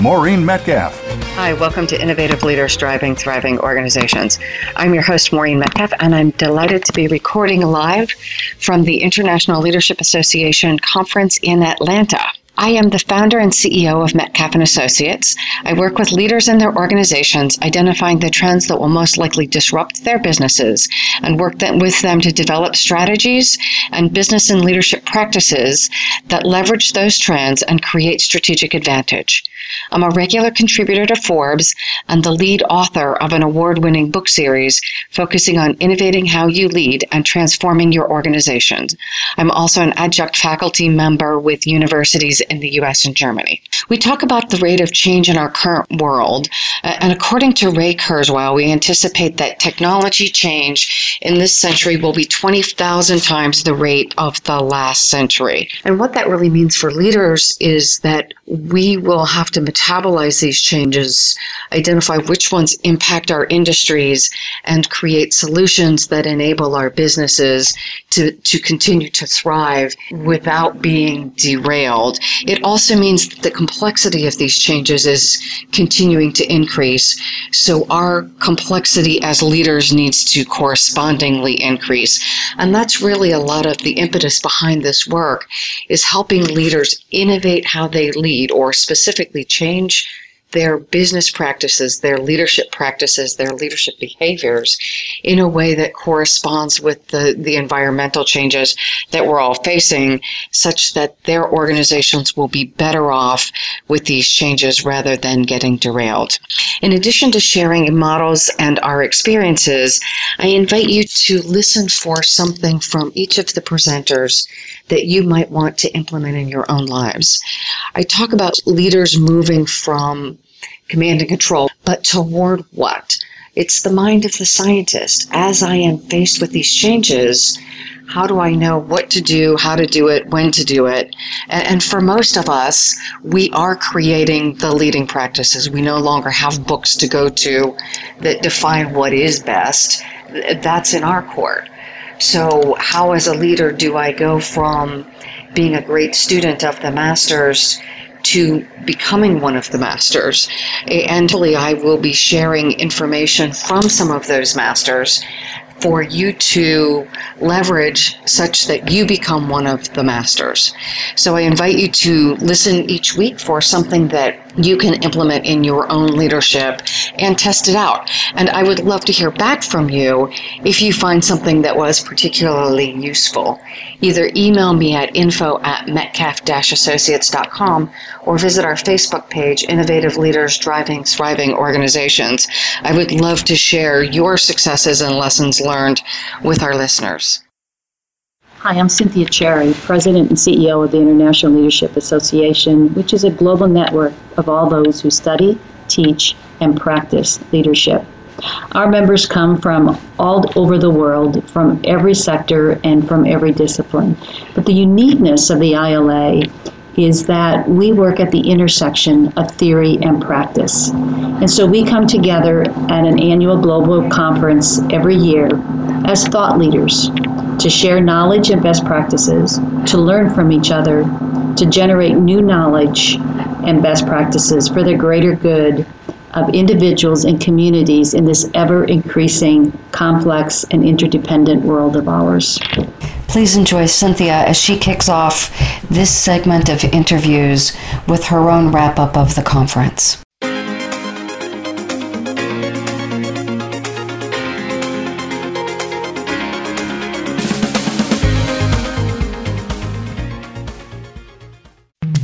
Maureen Metcalf. Hi, welcome to Innovative Leaders Driving Thriving Organizations. I'm your host, Maureen Metcalf, and I'm delighted to be recording live from the International Leadership Association conference in Atlanta. I am the founder and CEO of Metcalf and Associates. I work with leaders in their organizations, identifying the trends that will most likely disrupt their businesses, and work with them to develop strategies and business and leadership practices that leverage those trends and create strategic advantage. I'm a regular contributor to Forbes and the lead author of an award winning book series focusing on innovating how you lead and transforming your organizations. I'm also an adjunct faculty member with universities in the US and Germany. We talk about the rate of change in our current world, uh, and according to Ray Kurzweil, we anticipate that technology change in this century will be 20,000 times the rate of the last century. And what that really means for leaders is that we will have to metabolize these changes, identify which ones impact our industries, and create solutions that enable our businesses to, to continue to thrive without being derailed. It also means that the complexity of these changes is continuing to increase. So our complexity as leaders needs to correspondingly increase. And that's really a lot of the impetus behind this work is helping leaders innovate how they lead or specifically change their business practices, their leadership practices, their leadership behaviors in a way that corresponds with the, the environmental changes that we're all facing, such that their organizations will be better off with these changes rather than getting derailed. In addition to sharing models and our experiences, I invite you to listen for something from each of the presenters that you might want to implement in your own lives. I talk about leaders moving from command and control, but toward what? It's the mind of the scientist. As I am faced with these changes, how do I know what to do, how to do it, when to do it? And, for most of us, we are creating the leading practices. We no longer have books to go to that define what is best. That's in our court. So, how as a leader do I go from being a great student of the masters to becoming one of the masters. And I will be sharing information from some of those masters for you to leverage such that you become one of the masters. So I invite you to listen each week for something that you can implement in your own leadership and test it out. And I would love to hear back from you if you find something that was particularly useful. Either email me at info at metcalf-associates.com or visit our Facebook page, Innovative Leaders Driving Thriving Organizations. I would love to share your successes and lessons learned with our listeners. Hi, I'm Cynthia Cherry, President and CEO of the International Leadership Association, which is a global network of all those who study, teach, and practice leadership. Our members come from all over the world, from every sector and from every discipline. But the uniqueness of the ILA is that we work at the intersection of theory and practice. And so we come together at an annual global conference every year as thought leaders to share knowledge and best practices, to learn from each other, to generate new knowledge and best practices for the greater good of individuals and communities in this ever increasing, complex, and interdependent world of ours. Please enjoy Cynthia as she kicks off this segment of interviews with her own wrap up of the conference.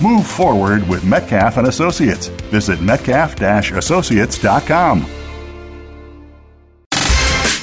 Move forward with Metcalf and Associates. Visit metcalf-associates.com.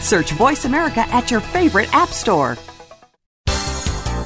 Search Voice America at your favorite app store.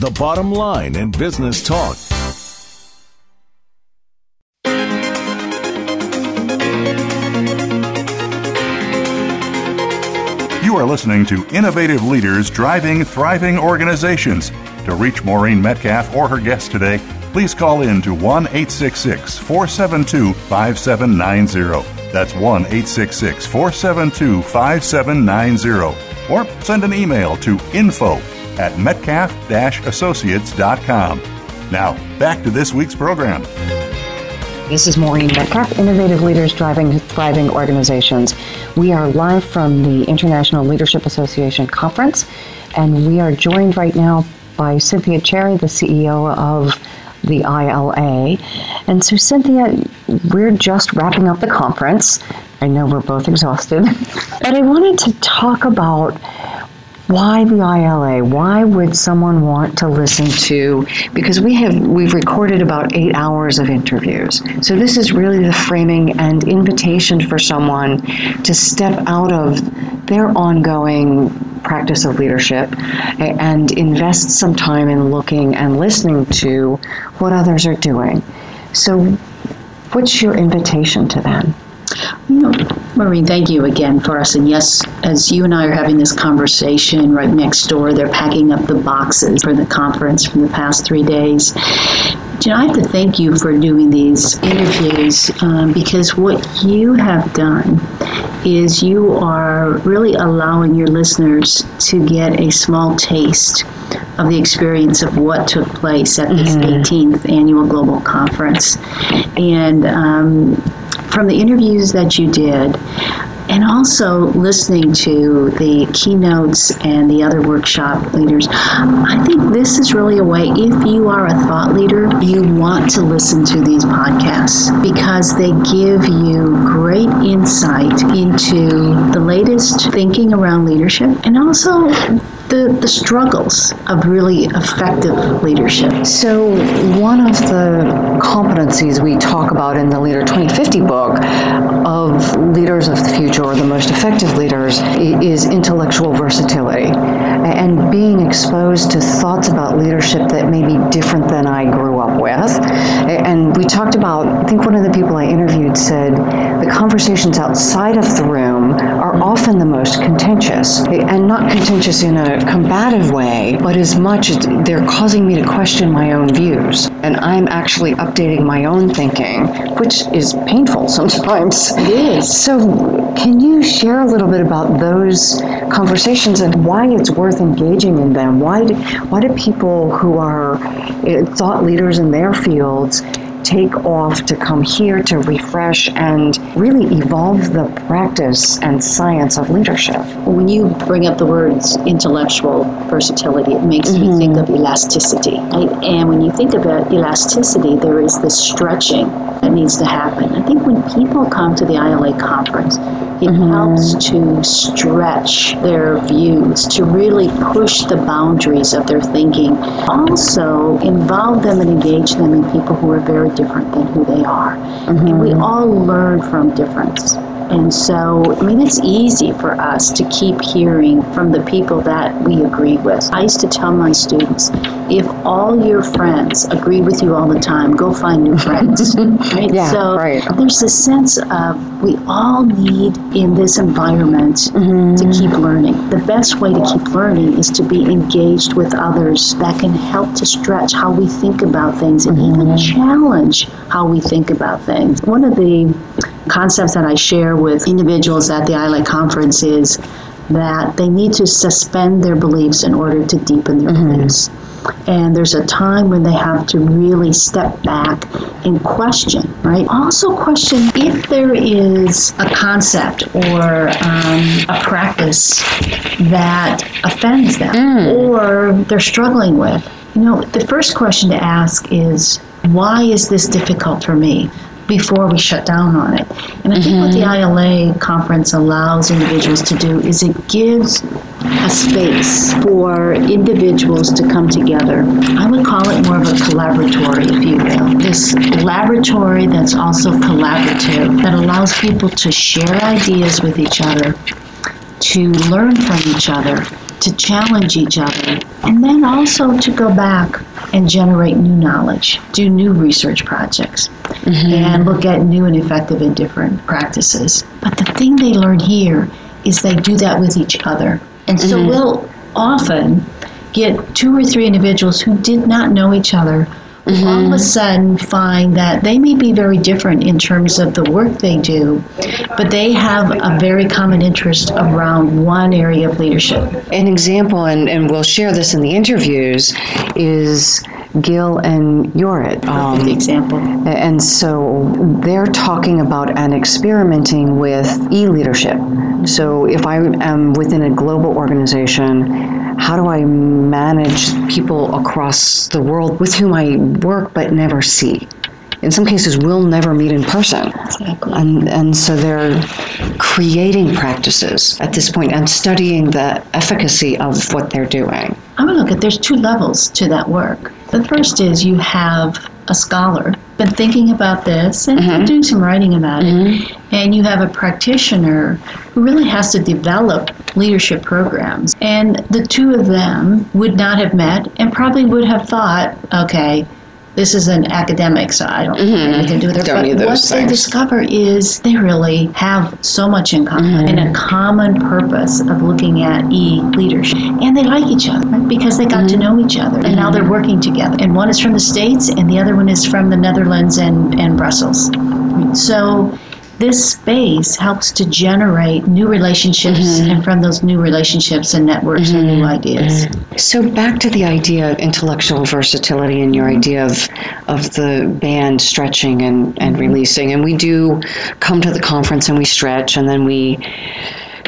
the bottom line in business talk. You are listening to Innovative Leaders Driving Thriving Organizations. To reach Maureen Metcalf or her guest today, please call in to 1 866 472 5790. That's 1 866 472 5790. Or send an email to info at metcalf-associates.com. Now, back to this week's program. This is Maureen Metcalf, Innovative Leaders Driving Thriving Organizations. We are live from the International Leadership Association Conference, and we are joined right now by Cynthia Cherry, the CEO of the ILA. And so, Cynthia, we're just wrapping up the conference. I know we're both exhausted, but I wanted to talk about why the ILA? Why would someone want to listen to? Because we have we've recorded about eight hours of interviews. So this is really the framing and invitation for someone to step out of their ongoing practice of leadership and invest some time in looking and listening to what others are doing. So, what's your invitation to them? Maureen, thank you again for us. And yes, as you and I are having this conversation right next door, they're packing up the boxes for the conference from the past three days. You know, I have to thank you for doing these interviews um, because what you have done is you are really allowing your listeners to get a small taste of the experience of what took place at this mm-hmm. 18th annual global conference. And um, from the interviews that you did, and also listening to the keynotes and the other workshop leaders, I think this is really a way, if you are a thought leader, you want to listen to these podcasts because they give you great insight into the latest thinking around leadership and also the, the struggles of really effective leadership. So, one of the competencies we talk about in the Leader 2050 book of leaders of the future or the most effective leaders is intellectual versatility and being exposed to thoughts about leadership that may be different than I grew up with. And we talked about, I think one of the people I interviewed said, the conversations outside of the room are often the most contentious, and not contentious in a combative way, but as much as they're causing me to question my own views. And I'm actually updating my own thinking, which is painful sometimes. It is. So, can you share a little bit about those conversations and why it's worth engaging in them? Why do, why do people who are eh, thought leaders in their fields take off to come here to refresh and really evolve the practice and science of leadership. When you bring up the words intellectual versatility, it makes mm-hmm. me think of elasticity. Right? And when you think about elasticity, there is this stretching that needs to happen. I think when people come to the ILA conference, it mm-hmm. helps to stretch their views, to really push the boundaries of their thinking. Also, involve them and engage them in people who are very different than who they are. Mm-hmm. And we all learn from difference. And so, I mean, it's easy for us to keep hearing from the people that we agree with. I used to tell my students if all your friends agree with you all the time, go find new friends. right? Yeah, so, right. there's a sense of we all need in this environment mm-hmm. to keep learning. The best way to keep learning is to be engaged with others that can help to stretch how we think about things and mm-hmm. even challenge how we think about things. One of the concepts that I share with individuals at the ILA conference is that they need to suspend their beliefs in order to deepen their mm-hmm. beliefs. And there's a time when they have to really step back and question, right? Also, question if there is a concept or um, a practice that offends them mm. or they're struggling with. You know, the first question to ask is, why is this difficult for me? Before we shut down on it. And I mm-hmm. think what the mm-hmm. ILA conference allows individuals to do is it gives a space for individuals to come together. I would call it more of a collaboratory, if you will. This laboratory that's also collaborative, that allows people to share ideas with each other, to learn from each other, to challenge each other, and then also to go back and generate new knowledge, do new research projects, mm-hmm. and look at new and effective and different practices. But the thing they learn here is they do that with each other. And so mm-hmm. we'll often get two or three individuals who did not know each other mm-hmm. all of a sudden find that they may be very different in terms of the work they do, but they have a very common interest around one area of leadership. An example, and, and we'll share this in the interviews, is Gil and Yorit. Um, example. And so they're talking about and experimenting with e leadership. So if I am within a global organization, how do I manage people across the world with whom I work but never see? In some cases, we'll never meet in person. Exactly. And, and so they're creating practices at this point and studying the efficacy of what they're doing. I would look at there's two levels to that work. The first is you have a scholar been thinking about this and mm-hmm. doing some writing about mm-hmm. it, and you have a practitioner who really has to develop leadership programs. And the two of them would not have met and probably would have thought, okay, this is an academic, so I don't mm-hmm. have anything to do with it. Don't but what things. they discover is they really have so much in common mm-hmm. and a common purpose of looking at e leadership. And they like each other right? because they got mm-hmm. to know each other. And now they're mm-hmm. working together. And one is from the States and the other one is from the Netherlands and, and Brussels. So this space helps to generate new relationships, mm-hmm. and from those new relationships and networks mm-hmm. and new ideas. Mm-hmm. So back to the idea of intellectual versatility and your idea of of the band stretching and, and releasing. And we do come to the conference and we stretch and then we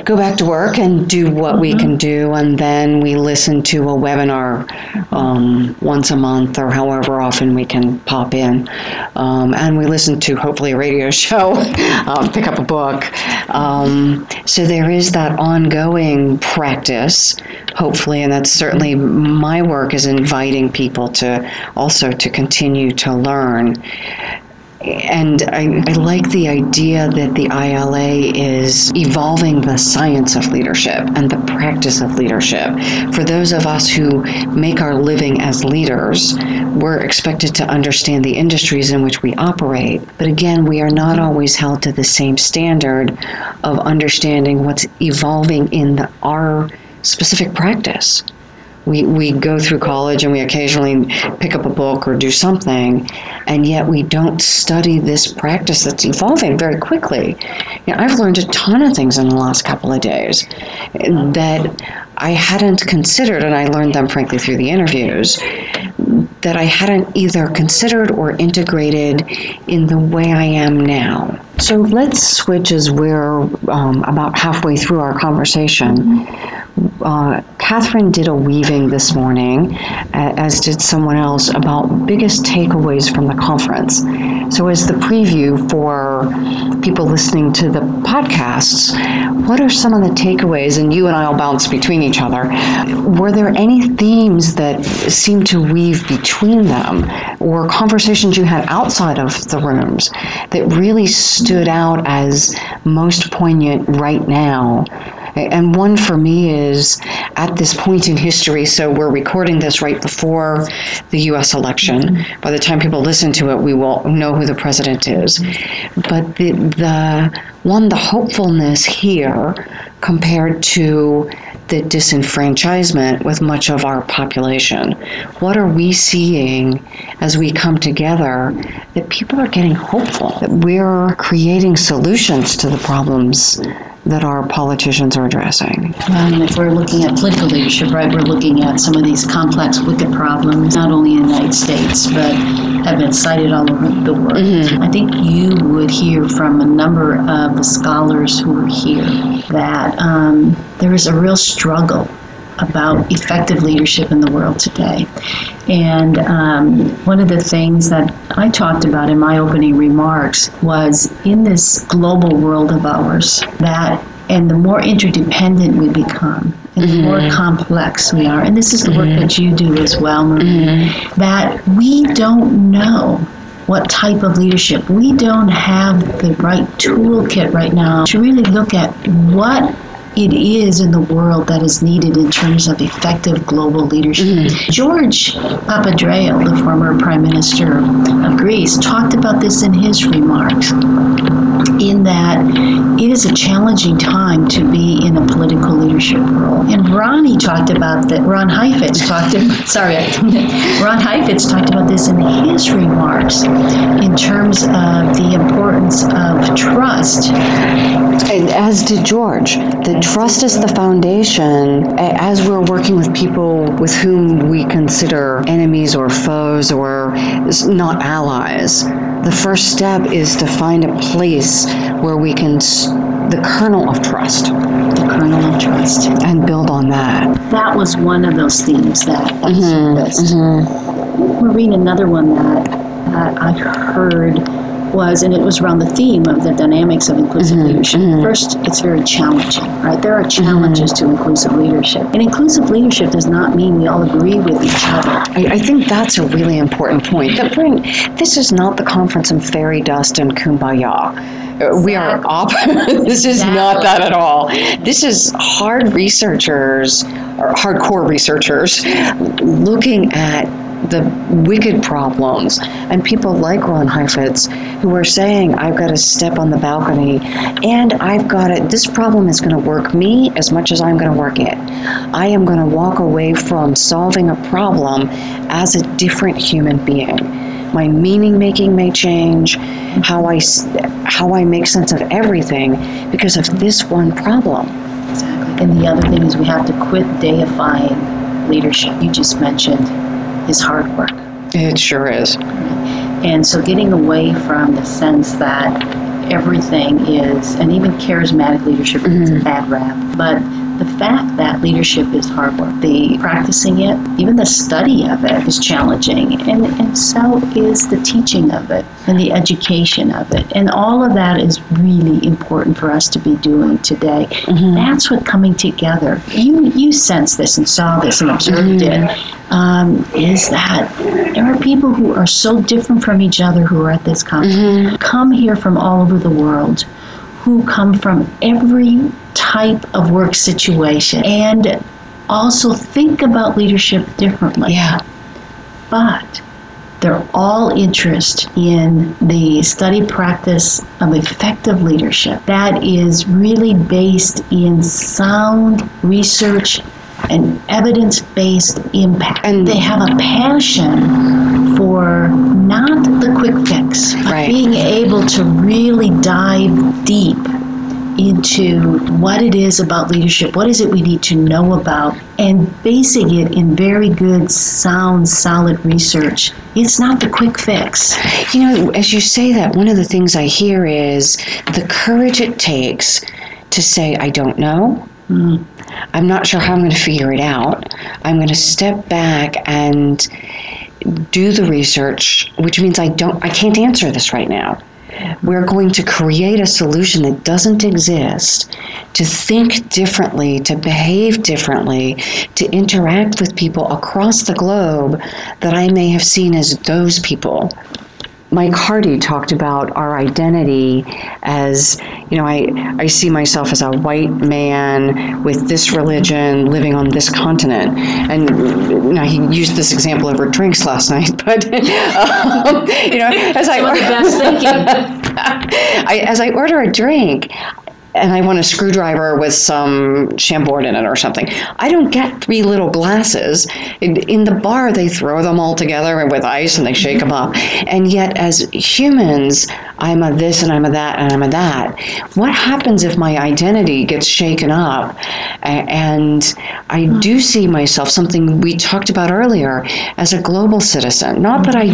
go back to work and do what mm-hmm. we can do, and then we listen to a webinar um, once a month or however often we can pop in. Um, and we listen to hopefully a radio show, um, pick up a book. Um, so there is that ongoing practice, hopefully, and that's certainly my work is inviting people to also to continue to learn and I, I, like the idea that the ILA is evolving the science of leadership and the practice of leadership. For those of us who make our living as leaders, we're expected to understand the industries in which we operate. But again, we are not always held to the same standard of understanding what's evolving in the, our specific practice we, we go through college and we occasionally pick up a book or do something, and yet we don't study this practice that's evolving very quickly. You know, I've learned a ton of things in the last couple of days that I hadn't considered, and I learned them frankly through the interviews, that I hadn't either considered or integrated in the way I am now. So let's switch as we're um, about halfway through our conversation. Uh, Catherine did a weaving this morning, as did someone else, about biggest takeaways from the conference. So, as the preview for people listening to the podcasts, what are some of the takeaways? And you and I will bounce between each other. Were there any themes that seemed to weave between them, or conversations you had outside of the rooms that really stood out as most poignant right now? And one for me is at this point in history, so we're recording this right before the US election. By the time people listen to it, we will know who the president is. But the, the one, the hopefulness here compared to the disenfranchisement with much of our population. What are we seeing as we come together that people are getting hopeful, that we're creating solutions to the problems that our politicians are addressing. Um, if we're looking at political leadership, right, we're looking at some of these complex, wicked problems, not only in the United States, but have been cited all over the world. Mm-hmm. I think you would hear from a number of the scholars who are here that um, there is a real struggle about effective leadership in the world today. And um, one of the things that I talked about in my opening remarks was in this global world of ours, that and the more interdependent we become, and mm-hmm. the more mm-hmm. complex we are, and this is the work mm-hmm. that you do as well, Marie, mm-hmm. that we don't know what type of leadership. We don't have the right toolkit right now to really look at what it is in the world that is needed in terms of effective global leadership. Mm-hmm. George Papandreou, the former prime minister of Greece, talked about this in his remarks. In that it is a challenging time to be in a political leadership role. And Ronnie talked about that. Ron Heifetz talked. About, sorry, Ron Heifetz talked about this in his remarks in terms of the importance of trust. And as did George. The trust is the foundation as we're working with people with whom we consider enemies or foes or not allies. The first step is to find a place where we can, the kernel of trust. The kernel of trust. And build on that. That was one of those themes that, that mm-hmm, mm-hmm. We're reading another one that, that I heard was, and it was around the theme of the dynamics of inclusive mm-hmm, leadership. Mm-hmm. First, it's very challenging, right? There are challenges mm-hmm. to inclusive leadership. And inclusive leadership does not mean we all agree with each other. I, I think that's a really important point. That bring, this is not the conference of fairy dust and kumbaya. Exactly. We are op- this is exactly. not that at all. This is hard researchers, or hardcore researchers, looking at the wicked problems. And people like Ron Heifetz who are saying, I've got to step on the balcony and I've got to, this problem is going to work me as much as I'm going to work it. I am going to walk away from solving a problem as a different human being my meaning making may change, how I how I make sense of everything because of this one problem. Exactly. And the other thing is we have to quit deifying leadership. You just mentioned is hard work. It sure is. And so getting away from the sense that everything is, and even charismatic leadership mm-hmm. is a bad rap, but the fact that leadership is hard work, the practicing it, even the study of it is challenging, and, and so is the teaching of it and the education of it. And all of that is really important for us to be doing today. Mm-hmm. That's what coming together, you, you sense this and saw this and observed mm-hmm. it, um, is that there are people who are so different from each other who are at this conference, mm-hmm. come here from all over the world who come from every type of work situation and also think about leadership differently. Yeah. But they're all interested in the study practice of effective leadership that is really based in sound research and evidence based impact. And they have a passion for not the quick fix, but right. being able to really dive deep into what it is about leadership, what is it we need to know about, and basing it in very good, sound, solid research. It's not the quick fix. You know, as you say that, one of the things I hear is the courage it takes to say, I don't know. Mm. I'm not sure how I'm going to figure it out. I'm going to step back and do the research, which means I don't I can't answer this right now. We're going to create a solution that doesn't exist, to think differently, to behave differently, to interact with people across the globe that I may have seen as those people Mike Hardy talked about our identity as, you know, I, I see myself as a white man with this religion living on this continent. And know, he used this example over drinks last night, but, um, you know, as I, the best thinking. I, as I order a drink, and I want a screwdriver with some chambord in it or something. I don't get three little glasses. In, in, the bar, they throw them all together with ice and they shake them up. And yet, as humans, I'm a this and I'm a that and I'm a that. What happens if my identity gets shaken up? And I hmm. do see myself, something we talked about earlier, as a global citizen. Not that I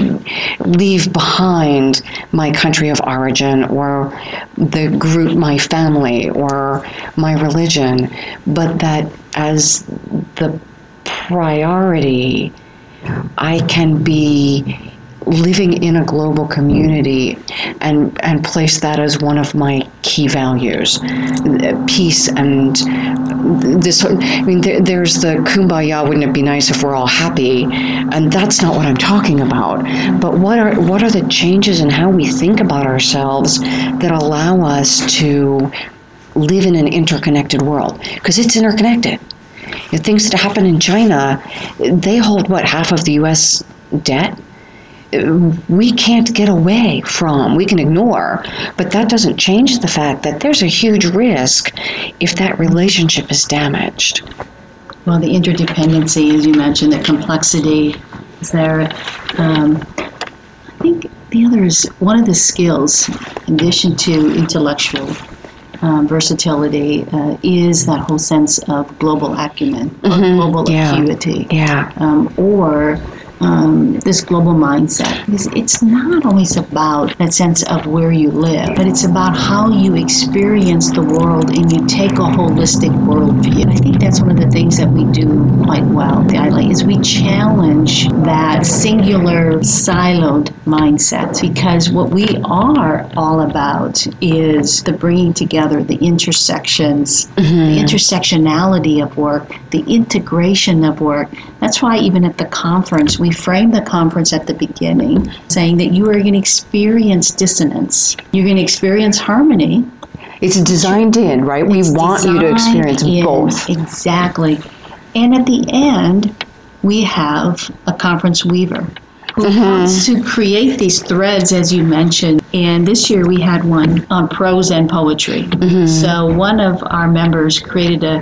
leave behind my country of origin or the group, my family or my religion, but that as the priority, I can be living in a global community and and place that as one of my key values peace and this i mean there, there's the kumbaya wouldn't it be nice if we're all happy? And that's not what i'm talking about. But what are what are the changes in how we think about ourselves that allow us to live in an interconnected world? Because it's interconnected. Things that happen in china they hold what half of the us debt we can't get away from, we can ignore, but that doesn't change the fact that there's a huge risk if that relationship is damaged. Well, the interdependency, as you mentioned, the complexity is there. Um, I think the other is one of the skills, in addition to intellectual um, versatility, uh, is that whole sense of global acumen, mm-hmm. global yeah. acuity, yeah. Um, or um, this global mindset. Because it's not always about that sense of where you live, but it's about how you experience the world and you take a holistic worldview. I think that's one of the things that we do quite well, Daily, is we challenge that singular, siloed mindset because what we are all about is the bringing together the intersections, mm-hmm. the intersectionality of work, the integration of work. That's why even at the conference, we framed the conference at the beginning saying that you are going to experience dissonance. You're going to experience harmony. It's designed in, right? We want you to experience in, both. Exactly. And at the end, we have a conference weaver who mm-hmm. to create these threads, as you mentioned. And this year we had one on prose and poetry. Mm-hmm. So one of our members created a,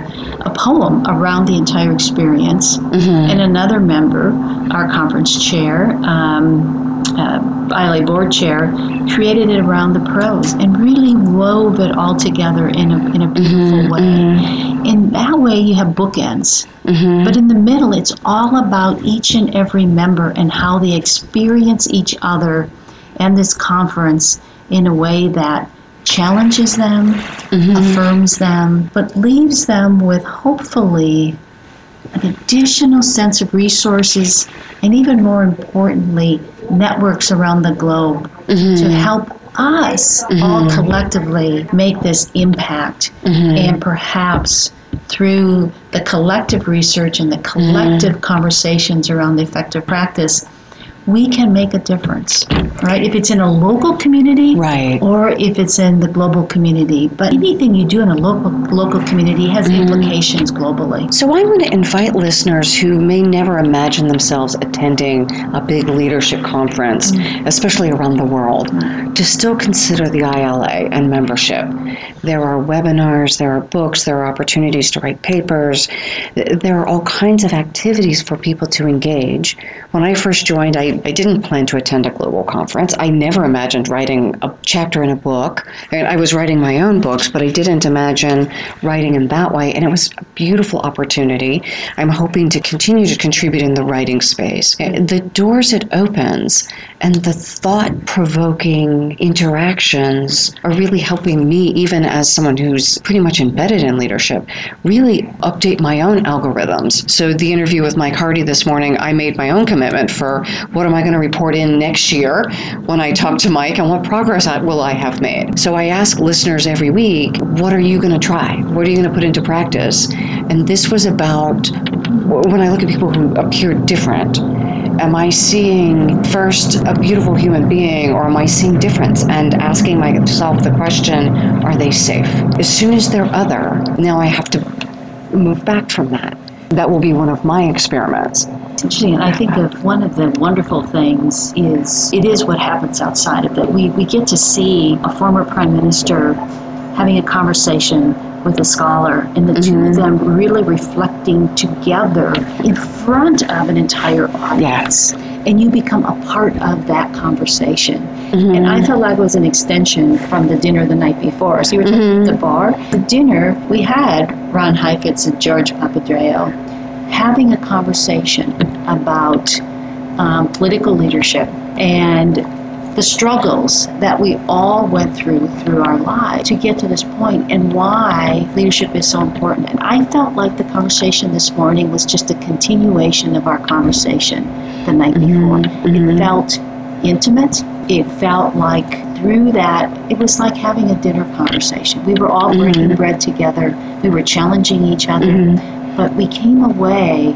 a poem around the entire experience, mm-hmm. and another member, our conference chair, um, uh, ILA board chair, created it around the prose and really wove it all together in a, in a beautiful mm-hmm, way. Mm-hmm. In that way, you have bookends. Mm-hmm. But in the middle, it's all about each and every member and how they experience each other and this conference in a way that challenges them, mm-hmm. affirms them, but leaves them with hopefully an additional sense of resources and even more importantly, networks around the globe mm-hmm. to help us mm-hmm. all collectively make this impact mm-hmm. and perhaps through the collective research and the collective mm-hmm. conversations around the effective practice we can make a difference, right? If it's in a local community, right, or if it's in the global community. But anything you do in a local local community has mm. implications globally. So I want to invite listeners who may never imagine themselves attending a big leadership conference, mm. especially around the world, mm. to still consider the ILA and membership. There are webinars, there are books, there are opportunities to write papers. There are all kinds of activities for people to engage. When I first joined, I I, didn't plan to attend a global conference. I never imagined writing a chapter in a book. I was writing my own books, but I didn't imagine writing in that way. And it was a beautiful opportunity. I'm hoping to continue to contribute in the writing space. Mm-hmm. The doors it opens and the thought provoking interactions are really helping me, even as someone who's pretty much embedded in leadership, really update my own algorithms. So, the interview with Mike Hardy this morning, I made my own commitment for what what am I going to report in next year when I talk to Mike and what progress will I have made? So I ask listeners every week, what are you going to try? What are you going to put into practice? And this was about when I look at people who appear different, am I seeing first a beautiful human being or am I seeing difference and asking myself the question, are they safe? As soon as they're other, now I have to move back from that. That will be one of my experiments. It's interesting, and I think of one of the wonderful things is it is what happens outside of that. We, we get to see a former prime minister having a conversation with a scholar, and the mm-hmm. two of mm-hmm. them really reflecting together in front of an entire audience. Yes. And you become a part of that conversation. Mm-hmm. And I felt like it was an extension from the dinner the night before. So you were mm-hmm. at the bar. The dinner, we had Ron Heifetz and George Papandreou having a conversation about um, political leadership and the struggles that we all went through through our lives to get to this point and why leadership is so important. And I felt like the conversation this morning was just a continuation of our conversation the night mm-hmm. before. Mm-hmm. It felt intimate. It felt like through that, it was like having a dinner conversation. We were all breaking mm-hmm. bread together. We were challenging each other. Mm-hmm. But we came away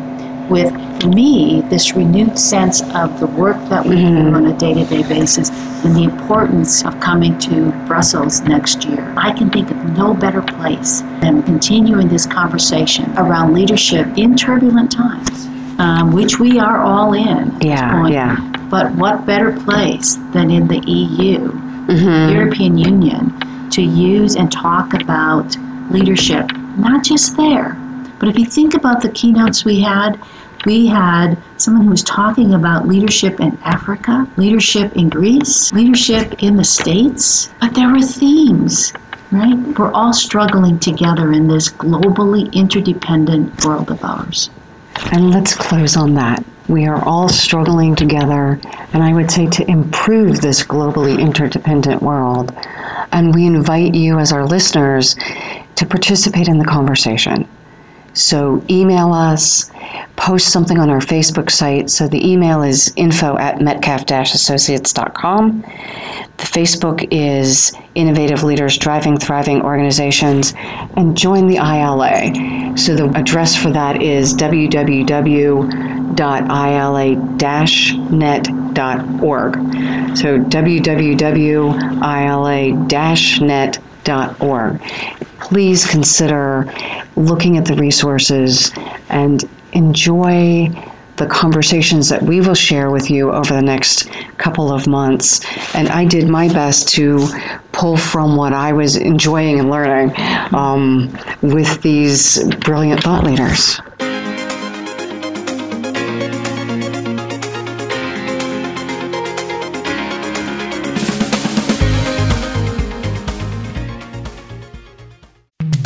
with, for me, this renewed sense of the work that we mm-hmm. do on a day to day basis and the importance of coming to Brussels next year. I can think of no better place than continuing this conversation around leadership in turbulent times, um, which we are all in. Yeah, yeah. But what better place than in the EU, mm-hmm. European Union, to use and talk about leadership, not just there, but if you think about the keynotes we had, we had someone who was talking about leadership in Africa, leadership in Greece, leadership in the States, but there were themes, right? We're all struggling together in this globally interdependent world of ours. And let's close on that. We are all struggling together, and I would say to improve this globally interdependent world. And we invite you, as our listeners, to participate in the conversation. So email us, post something on our Facebook site. So the email is info at metcalf-associates.com. The Facebook is Innovative Leaders Driving Thriving Organizations, and join the ILA. So the address for that is www.ila-net.org. So www.ila-net.org. Please consider looking at the resources and enjoy the conversations that we will share with you over the next couple of months. And I did my best to pull from what I was enjoying and learning um, with these brilliant thought leaders.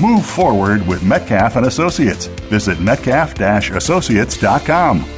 Move forward with Metcalf and Associates. Visit metcalf-associates.com.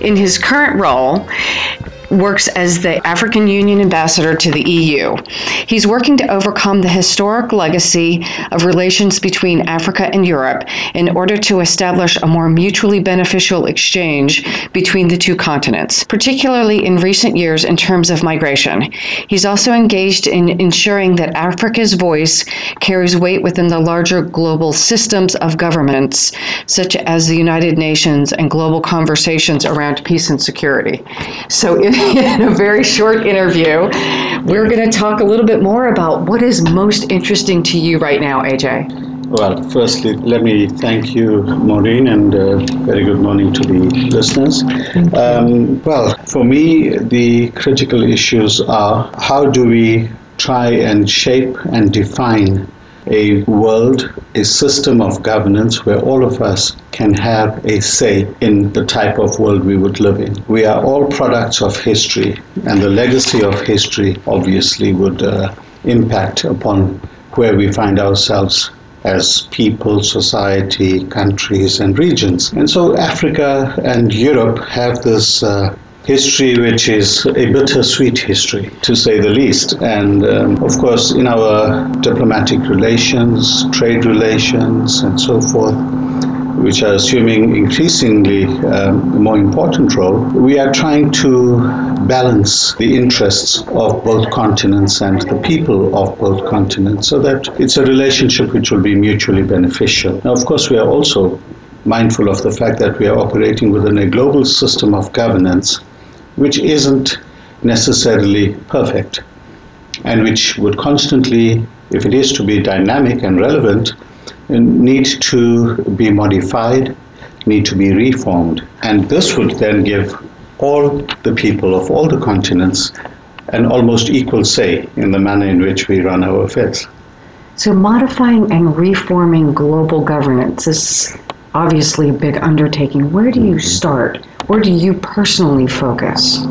in his current role works as the African Union ambassador to the EU. He's working to overcome the historic legacy of relations between Africa and Europe in order to establish a more mutually beneficial exchange between the two continents, particularly in recent years in terms of migration. He's also engaged in ensuring that Africa's voice carries weight within the larger global systems of governments, such as the United Nations and global conversations around peace and security. So, in a very short interview. We're going to talk a little bit more about what is most interesting to you right now, Ajay. Well, firstly, let me thank you, Maureen, and uh, very good morning to the listeners. Um, well, for me, the critical issues are how do we try and shape and define a world, a system of governance where all of us can have a say in the type of world we would live in. We are all products of history, and the legacy of history obviously would uh, impact upon where we find ourselves as people, society, countries, and regions. And so Africa and Europe have this uh, history which is a bittersweet history, to say the least. And um, of course, in our diplomatic relations, trade relations, and so forth, which are assuming increasingly um, a more important role, we are trying to balance the interests of both continents and the people of both continents so that it's a relationship which will be mutually beneficial. Now, of course, we are also mindful of the fact that we are operating within a global system of governance which isn't necessarily perfect and which would constantly, if it is to be dynamic and relevant, uh, need to be modified, need to be reformed. And this would then give all the people of all the continents an almost equal say in the manner in which we run our affairs. So, modifying and reforming global governance is obviously a big undertaking. Where do you mm-hmm. start? Where do you personally focus?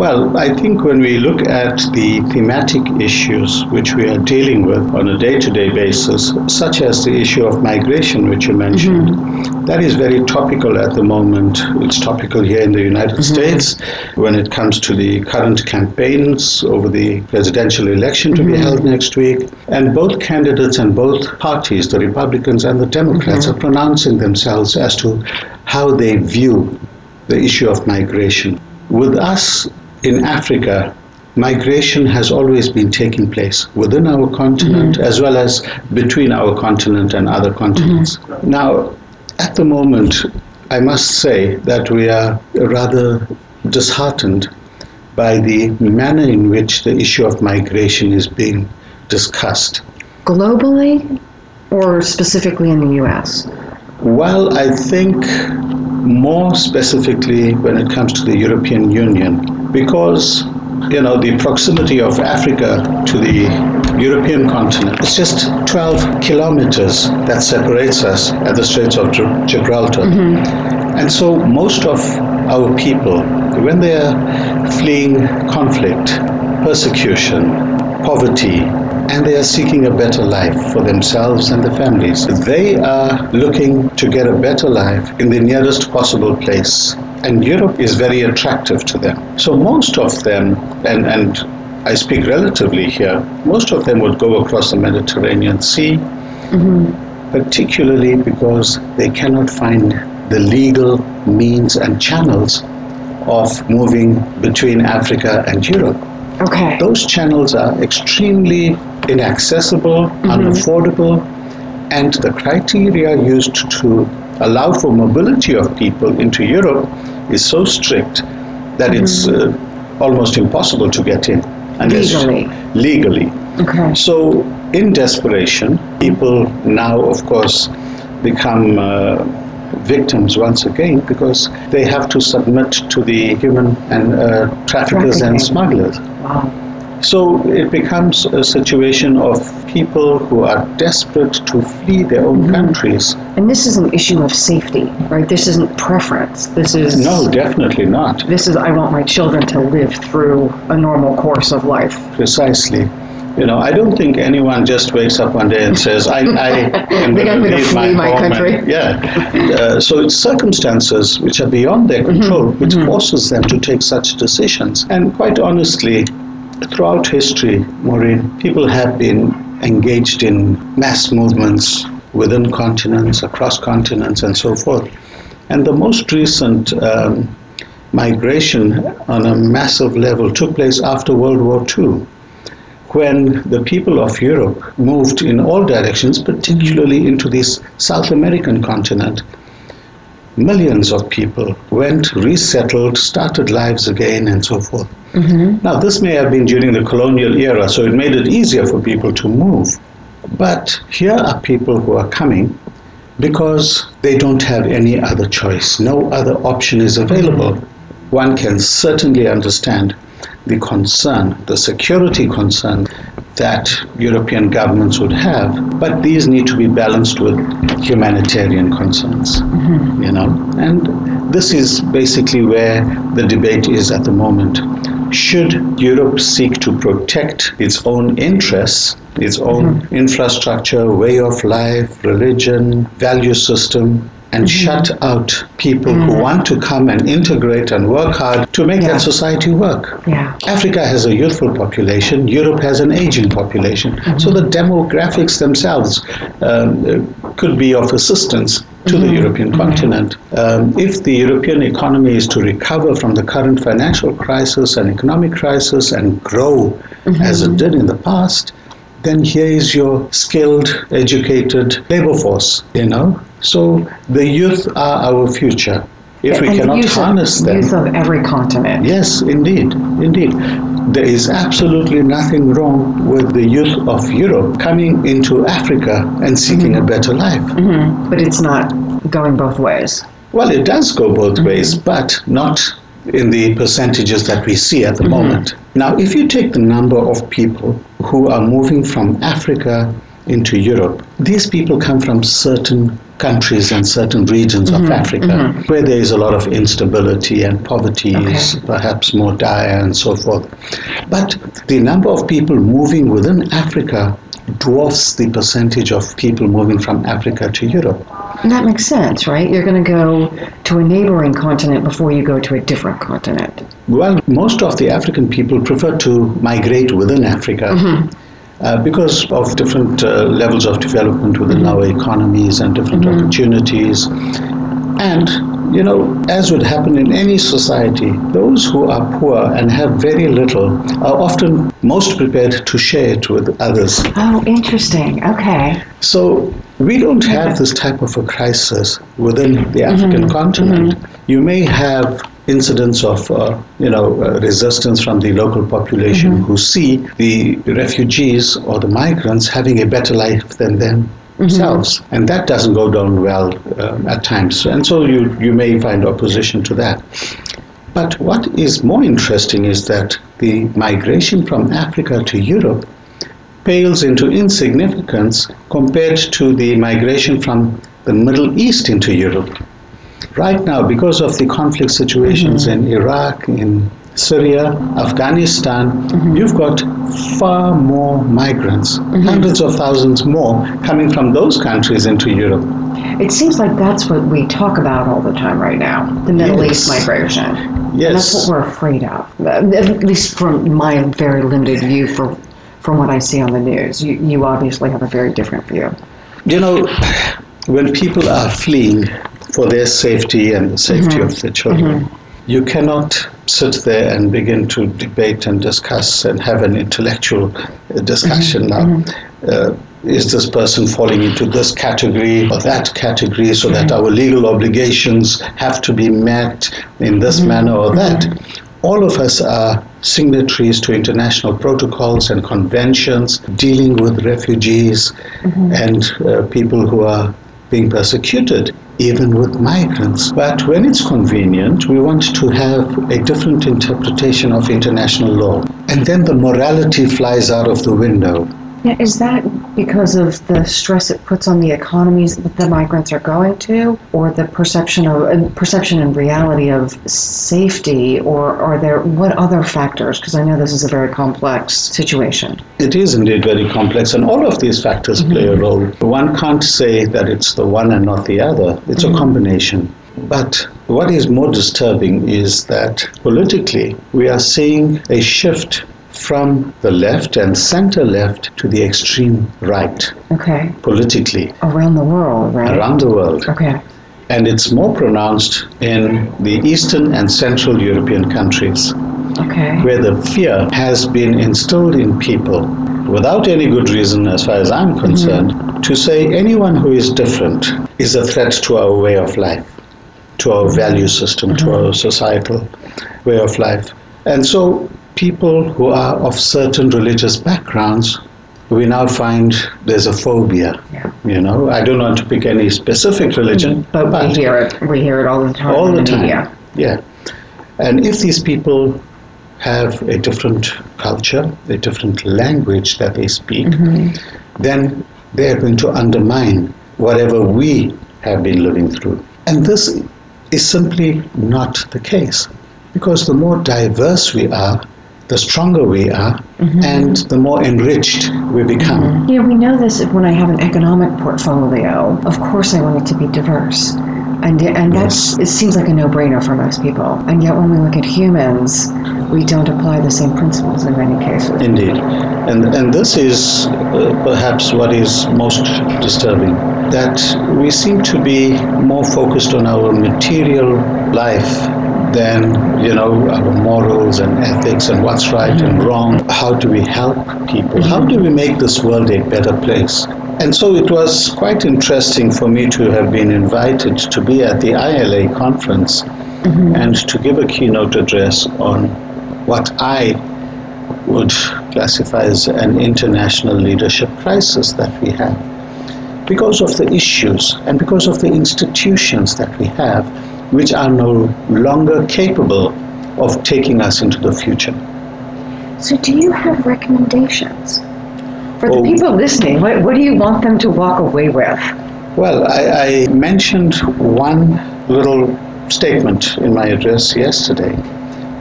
Well, I think when we look at the thematic issues which we are dealing with on a day to day basis, such as the issue of migration, which you mentioned, mm-hmm. that is very topical at the moment. It's topical here in the United mm-hmm. States when it comes to the current campaigns over the presidential election to mm-hmm. be held next week. And both candidates and both parties, the Republicans and the Democrats, mm-hmm. are pronouncing themselves as to how they view the issue of migration. With us, in Africa, migration has always been taking place within our continent mm-hmm. as well as between our continent and other continents. Mm-hmm. Now, at the moment, I must say that we are rather disheartened by the manner in which the issue of migration is being discussed. Globally or specifically in the US? Well, I think more specifically when it comes to the European Union, because you know the proximity of Africa to the European continent. It's just 12 kilometers that separates us at the Straits of Gibraltar. Mm-hmm. And so most of our people, when they are fleeing conflict, persecution, poverty, and they are seeking a better life for themselves and their families. They are looking to get a better life in the nearest possible place. And Europe is very attractive to them. So most of them, and, and I speak relatively here, most of them would go across the Mediterranean Sea, mm-hmm. particularly because they cannot find the legal means and channels of moving between Africa and Europe. Okay. Those channels are extremely inaccessible, mm-hmm. unaffordable, and the criteria used to allow for mobility of people into Europe is so strict that mm-hmm. it's uh, almost impossible to get in. legally. Legally. Okay. So, in desperation, people now, of course, become uh, victims once again because they have to submit to the human and uh, traffickers Trafficking. and smugglers. Wow. So it becomes a situation of people who are desperate to flee their own mm-hmm. countries. And this is an issue of safety, right? This isn't preference. This is. No, definitely not. This is, I want my children to live through a normal course of life. Precisely. You know, I don't think anyone just wakes up one day and says, "I, I am going to leave my, my country." And, yeah. Uh, so it's circumstances which are beyond their mm-hmm. control, mm-hmm. which mm-hmm. forces them to take such decisions. And quite honestly, throughout history, Maureen, people have been engaged in mass movements within continents, across continents, and so forth. And the most recent um, migration on a massive level took place after World War II when the people of Europe moved in all directions, particularly into this South American continent. Millions of people went, resettled, started lives again, and so forth. Mm-hmm. Now, this may have been during the colonial era, so it made it easier for people to move. But here are people who are coming because they don't have any other choice. No other option is available. One can certainly understand the concern, the security concern that European governments would have, but these need to be balanced with humanitarian concerns, mm-hmm. you know. And this is basically where the debate is at the moment. Should Europe seek to protect its own interests, its own mm-hmm. infrastructure, way of life, religion, value system, and mm-hmm. shut out people mm-hmm. who want to come and integrate and work hard to make yeah. that society work. Yeah. Africa has a youthful population, Europe has an aging population. Mm-hmm. So the demographics themselves um, could be of assistance to the mm-hmm. European mm-hmm. continent. Um, if the European economy is to recover from the current financial crisis and economic crisis and grow mm-hmm. as it did in the past, then here is your skilled, educated labor force, you know. So the youth are our future. if we cannot youth harness of, them. Youth of every continent. Yes, indeed, indeed. There is absolutely nothing wrong with the youth of Europe coming into Africa and seeking Mm-hmm. a better life. hmm But it's not going both ways. Well, it does go both Mm-hmm. ways, but not in the percentages that we see at the Mm-hmm. moment. Now, if you take the number of people who are moving from Africa into Europe, these people come from certain countries and certain regions Mm-hmm. of Africa where there is a lot of instability and poverty is perhaps more dire and so forth. But the number of people moving within Africa dwarfs the percentage of people moving from Africa to Europe. And that makes sense, right? You're going to go to a neighboring continent before you go to a different continent. Well, most of the African people prefer to migrate within Africa. Uh, because of different uh, levels of development within our economies and different opportunities. And, you know, as would happen in any society, those who are poor and have very little are often most prepared to share it with others. Oh, interesting. Okay. So we don't have this type of a crisis within the African continent. You may have incidents of, uh, you know, uh, resistance from the local population who see the refugees or the migrants having a better life than themselves, and that doesn't go down well um, at times. And so you you may find opposition to that. But what is more interesting is that the migration from Africa to Europe pales into insignificance compared to the migration from the Middle East into Europe. Right now, because of the conflict situations mm-hmm. in Iraq, in Syria, Afghanistan, mm-hmm. you've got far more migrants, mm-hmm. hundreds of thousands more coming from those countries into Europe. It seems like that's what we talk about all the time right now the Middle Yes. East migration. And Yes. that's what we're afraid of, at least from my very limited view for, from what I see on the news. You, you obviously have a very different view. You know, when people are fleeing for their safety and the safety of mm-hmm. the children, mm-hmm. you cannot sit there and begin to debate and discuss and have an intellectual uh, discussion mm-hmm. now. Uh, is this person falling into this category or that category so that our legal obligations have to be met in this manner or that? All of us are signatories to international protocols and conventions dealing with refugees and uh, people who are being persecuted, even with migrants. But when it's convenient, we want to have a different interpretation of international law. And then the morality flies out of the window. Now, is that because of the stress it puts on the economies that the migrants are going to, or the perception of perception and reality of safety, or are there what other factors? Because I know this is a very complex situation. It is indeed very complex, and all of these factors mm-hmm. play a role. One can't say that it's the one and not the other, it's a mm-hmm. combination. But what is more disturbing is that politically we are seeing a shift from the left and center left to the extreme right Okay, politically around the world, right? around the world. Okay. And it's more pronounced in the Eastern and Central European countries Okay. where the fear has been instilled in people without any good reason, as far as I'm concerned, mm-hmm. to say anyone who is different is a threat to our way of life, to our value system, to mm-hmm. our societal way of life. And so, people who are of certain religious backgrounds, we now find there's a phobia. Yeah. You know, I don't want to pick any specific religion, mm, But we hear it. We hear it all the time all the time. media. Yeah. And if these people have a different culture, a different language that they speak, mm-hmm. then they are going to undermine whatever we have been living through. And this is simply not the case. Because the more diverse we are, the stronger we are, and the more enriched we become. Yeah, we know this when I have an economic portfolio. Of course, I want it to be diverse. And, and that's, it seems like a no brainer for most people. And yet, when we look at humans, we don't apply the same principles in many cases. Indeed. And, and this is uh, perhaps what is most disturbing that we seem to be more focused on our material life than, you know, our morals and ethics and what's right and wrong. How do we help people? How do we make this world a better place? And so it was quite interesting for me to have been invited to be at the ILA conference mm-hmm. and to give a keynote address on what I would classify as an international leadership crisis that we have. Because of the issues and because of the institutions that we have, which are no longer capable of taking us into the future. So, do you have recommendations? For the oh, people listening, what, what do you want them to walk away with? Well, I, I mentioned one little statement in my address yesterday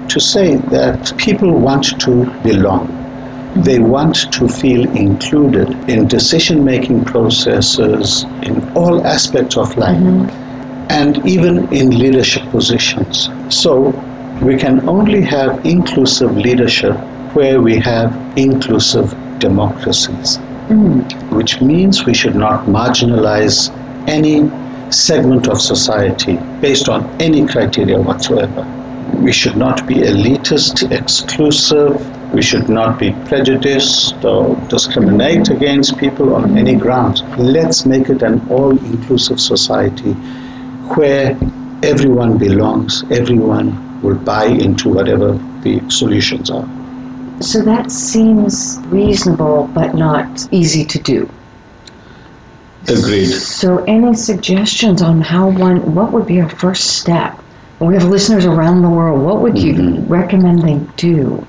to say that people want to belong. They want to feel included in decision making processes, in all aspects of life, mm-hmm. And even in leadership positions. So, we can only have inclusive leadership where we have inclusive democracies, mm. which means we should not marginalize any segment of society based on any criteria whatsoever. We should not be elitist, exclusive. We should not be prejudiced or discriminate against people on any grounds. Let's make it an all inclusive society where everyone belongs, everyone will buy into whatever the solutions are. So that seems reasonable but not easy to do. Agreed. So, any suggestions on how one, what would be a first step? We have listeners around the world. What would you mm-hmm. recommend they do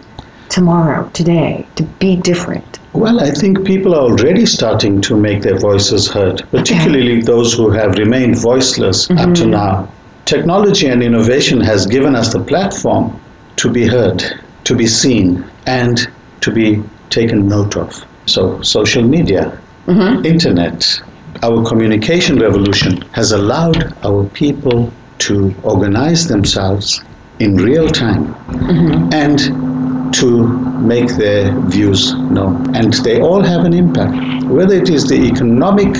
tomorrow, today, to be different? Well, I think people are already starting to make their voices heard, particularly okay. those who have remained voiceless mm-hmm. up to mm-hmm. now. Technology and innovation has given us the platform to be heard, to be seen, and to be taken note of. So, social media, mm-hmm. internet, our communication revolution has allowed our people to organize themselves in real time mm-hmm. and to make their views known. And they all have an impact, whether it is the economic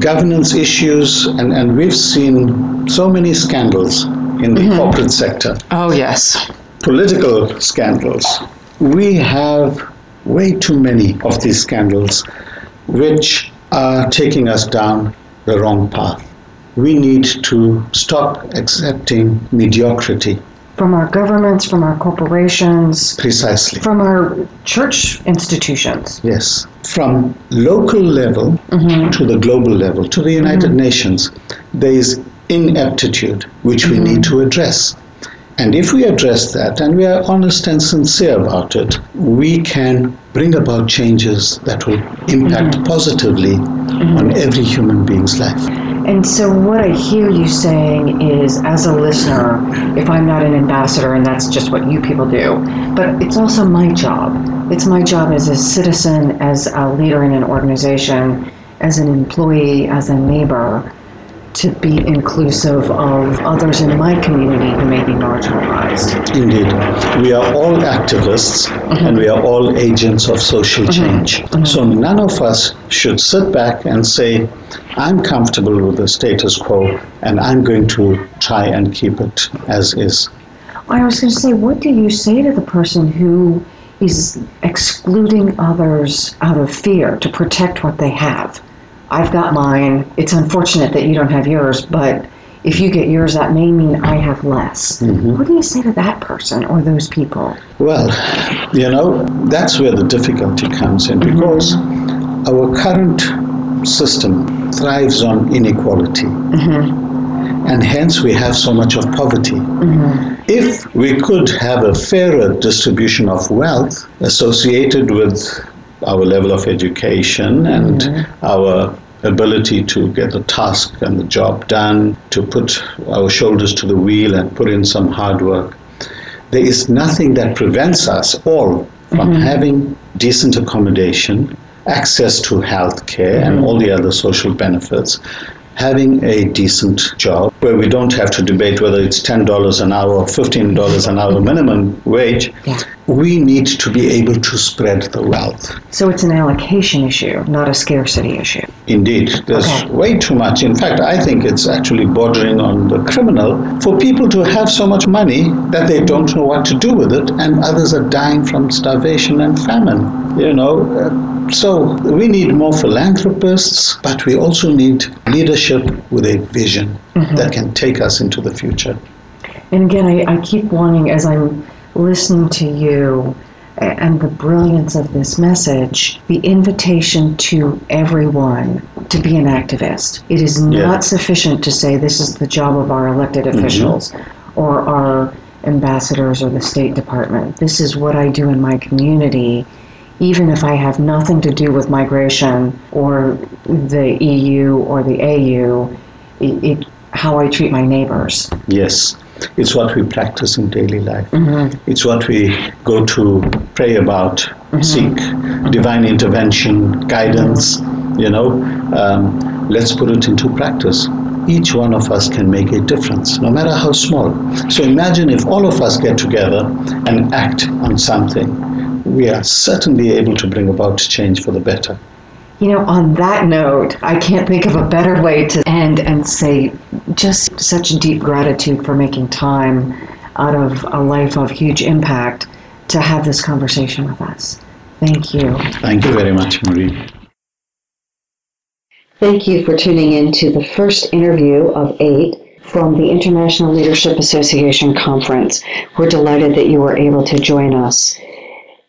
governance issues, and, and we've seen so many scandals in the mm-hmm. corporate sector. Oh, yes. Political scandals, we have way too many of these scandals which are taking us down the wrong path. We need to stop accepting mediocrity. From our governments, from our corporations. Precisely. From our church institutions. Yes. From local level mm-hmm. to the global level, to the United mm-hmm. Nations, there is ineptitude which mm-hmm. we need to address. And if we address that and we are honest and sincere about it, we can bring about changes that will impact mm-hmm. positively mm-hmm. on every human being's life. And so, what I hear you saying is, as a listener, if I'm not an ambassador, and that's just what you people do, but it's also my job. It's my job as a citizen, as a leader in an organization, as an employee, as a neighbor, to be inclusive of others in my community who may be marginalized. Indeed. We are all activists mm-hmm. and we are all agents of social mm-hmm. change. Mm-hmm. So none of us should sit back and say, I'm comfortable with the status quo and I'm going to try and keep it as is. I was going to say, what do you say to the person who is excluding others out of fear to protect what they have? I've got mine. It's unfortunate that you don't have yours, but if you get yours, that may mean I have less. Mm-hmm. What do you say to that person or those people? Well, you know, that's where the difficulty comes in mm-hmm. because our current system thrives on inequality. Mm-hmm. And hence we have so much of poverty. Mm-hmm. If we could have a fairer distribution of wealth associated with our level of education and mm-hmm. our ability to get the task and the job done, to put our shoulders to the wheel and put in some hard work. There is nothing that prevents us all from mm-hmm. having decent accommodation, access to health care, mm-hmm. and all the other social benefits, having a decent job where we don't have to debate whether it's $10 an hour or $15 an hour minimum wage, yeah. we need to be able to spread the wealth. So it's an allocation issue, not a scarcity issue. Indeed. There's okay. way too much. In fact, I think it's actually bordering on the criminal for people to have so much money that they don't know what to do with it, and others are dying from starvation and famine. You know, uh, So we need more philanthropists, but we also need leadership with a vision mm-hmm. that can take us into the future. And again, I, I keep wanting, as I'm listening to you, and the brilliance of this message, the invitation to everyone to be an activist. It is not yeah. sufficient to say this is the job of our elected mm-hmm. officials mm-hmm. or our ambassadors or the State Department. This is what I do in my community, even if I have nothing to do with migration or the EU or the AU. It, it how I treat my neighbors. Yes. It's what we practice in daily life. Mm-hmm. It's what we go to pray about, mm-hmm. seek divine intervention, guidance. You know, um, let's put it into practice. Each one of us can make a difference, no matter how small. So imagine if all of us get together and act on something. We are certainly able to bring about change for the better. You know, on that note, I can't think of a better way to end and say just such deep gratitude for making time out of a life of huge impact to have this conversation with us. Thank you. Thank you very much, Marie. Thank you for tuning in to the first interview of eight from the International Leadership Association Conference. We're delighted that you were able to join us.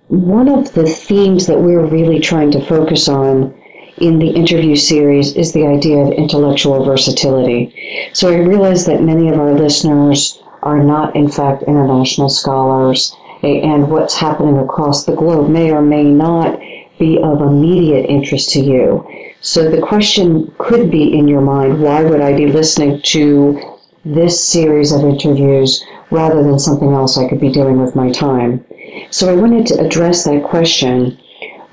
One of the themes that we're really trying to focus on in the interview series is the idea of intellectual versatility. So I realize that many of our listeners are not, in fact, international scholars, and what's happening across the globe may or may not be of immediate interest to you. So the question could be in your mind why would I be listening to this series of interviews rather than something else I could be doing with my time? So I wanted to address that question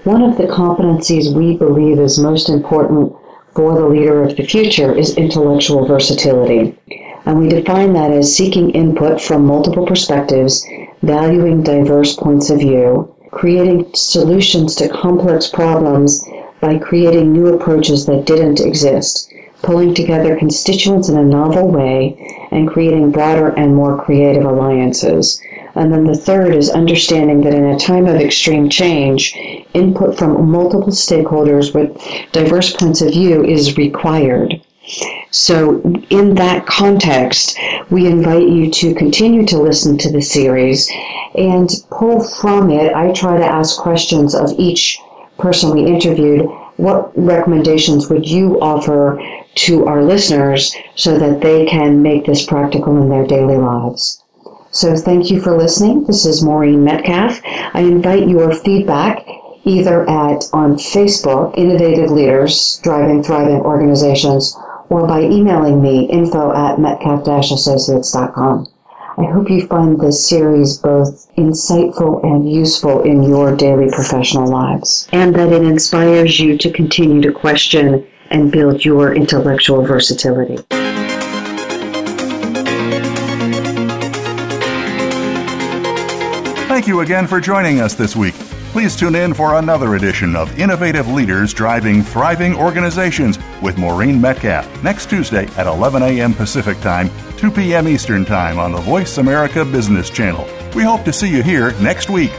one of the competencies we believe is most important for the leader of the future is intellectual versatility. And we define that as seeking input from multiple perspectives, valuing diverse points of view, creating solutions to complex problems by creating new approaches that didn't exist, pulling together constituents in a novel way, and creating broader and more creative alliances. And then the third is understanding that in a time of extreme change, input from multiple stakeholders with diverse points of view is required. So, in that context, we invite you to continue to listen to the series and pull from it. I try to ask questions of each person we interviewed. What recommendations would you offer to our listeners so that they can make this practical in their daily lives? So thank you for listening. This is Maureen Metcalf. I invite your feedback either at on Facebook, Innovative Leaders Driving Thriving Organizations, or by emailing me info at metcalf-associates.com. I hope you find this series both insightful and useful in your daily professional lives, and that it inspires you to continue to question and build your intellectual versatility. Thank you again for joining us this week. Please tune in for another edition of Innovative Leaders Driving Thriving Organizations with Maureen Metcalf next Tuesday at 11 a.m. Pacific Time, 2 p.m. Eastern Time on the Voice America Business Channel. We hope to see you here next week.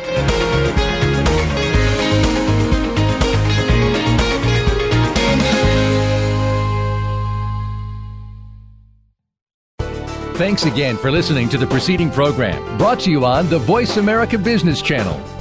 Thanks again for listening to the preceding program brought to you on the Voice America Business Channel.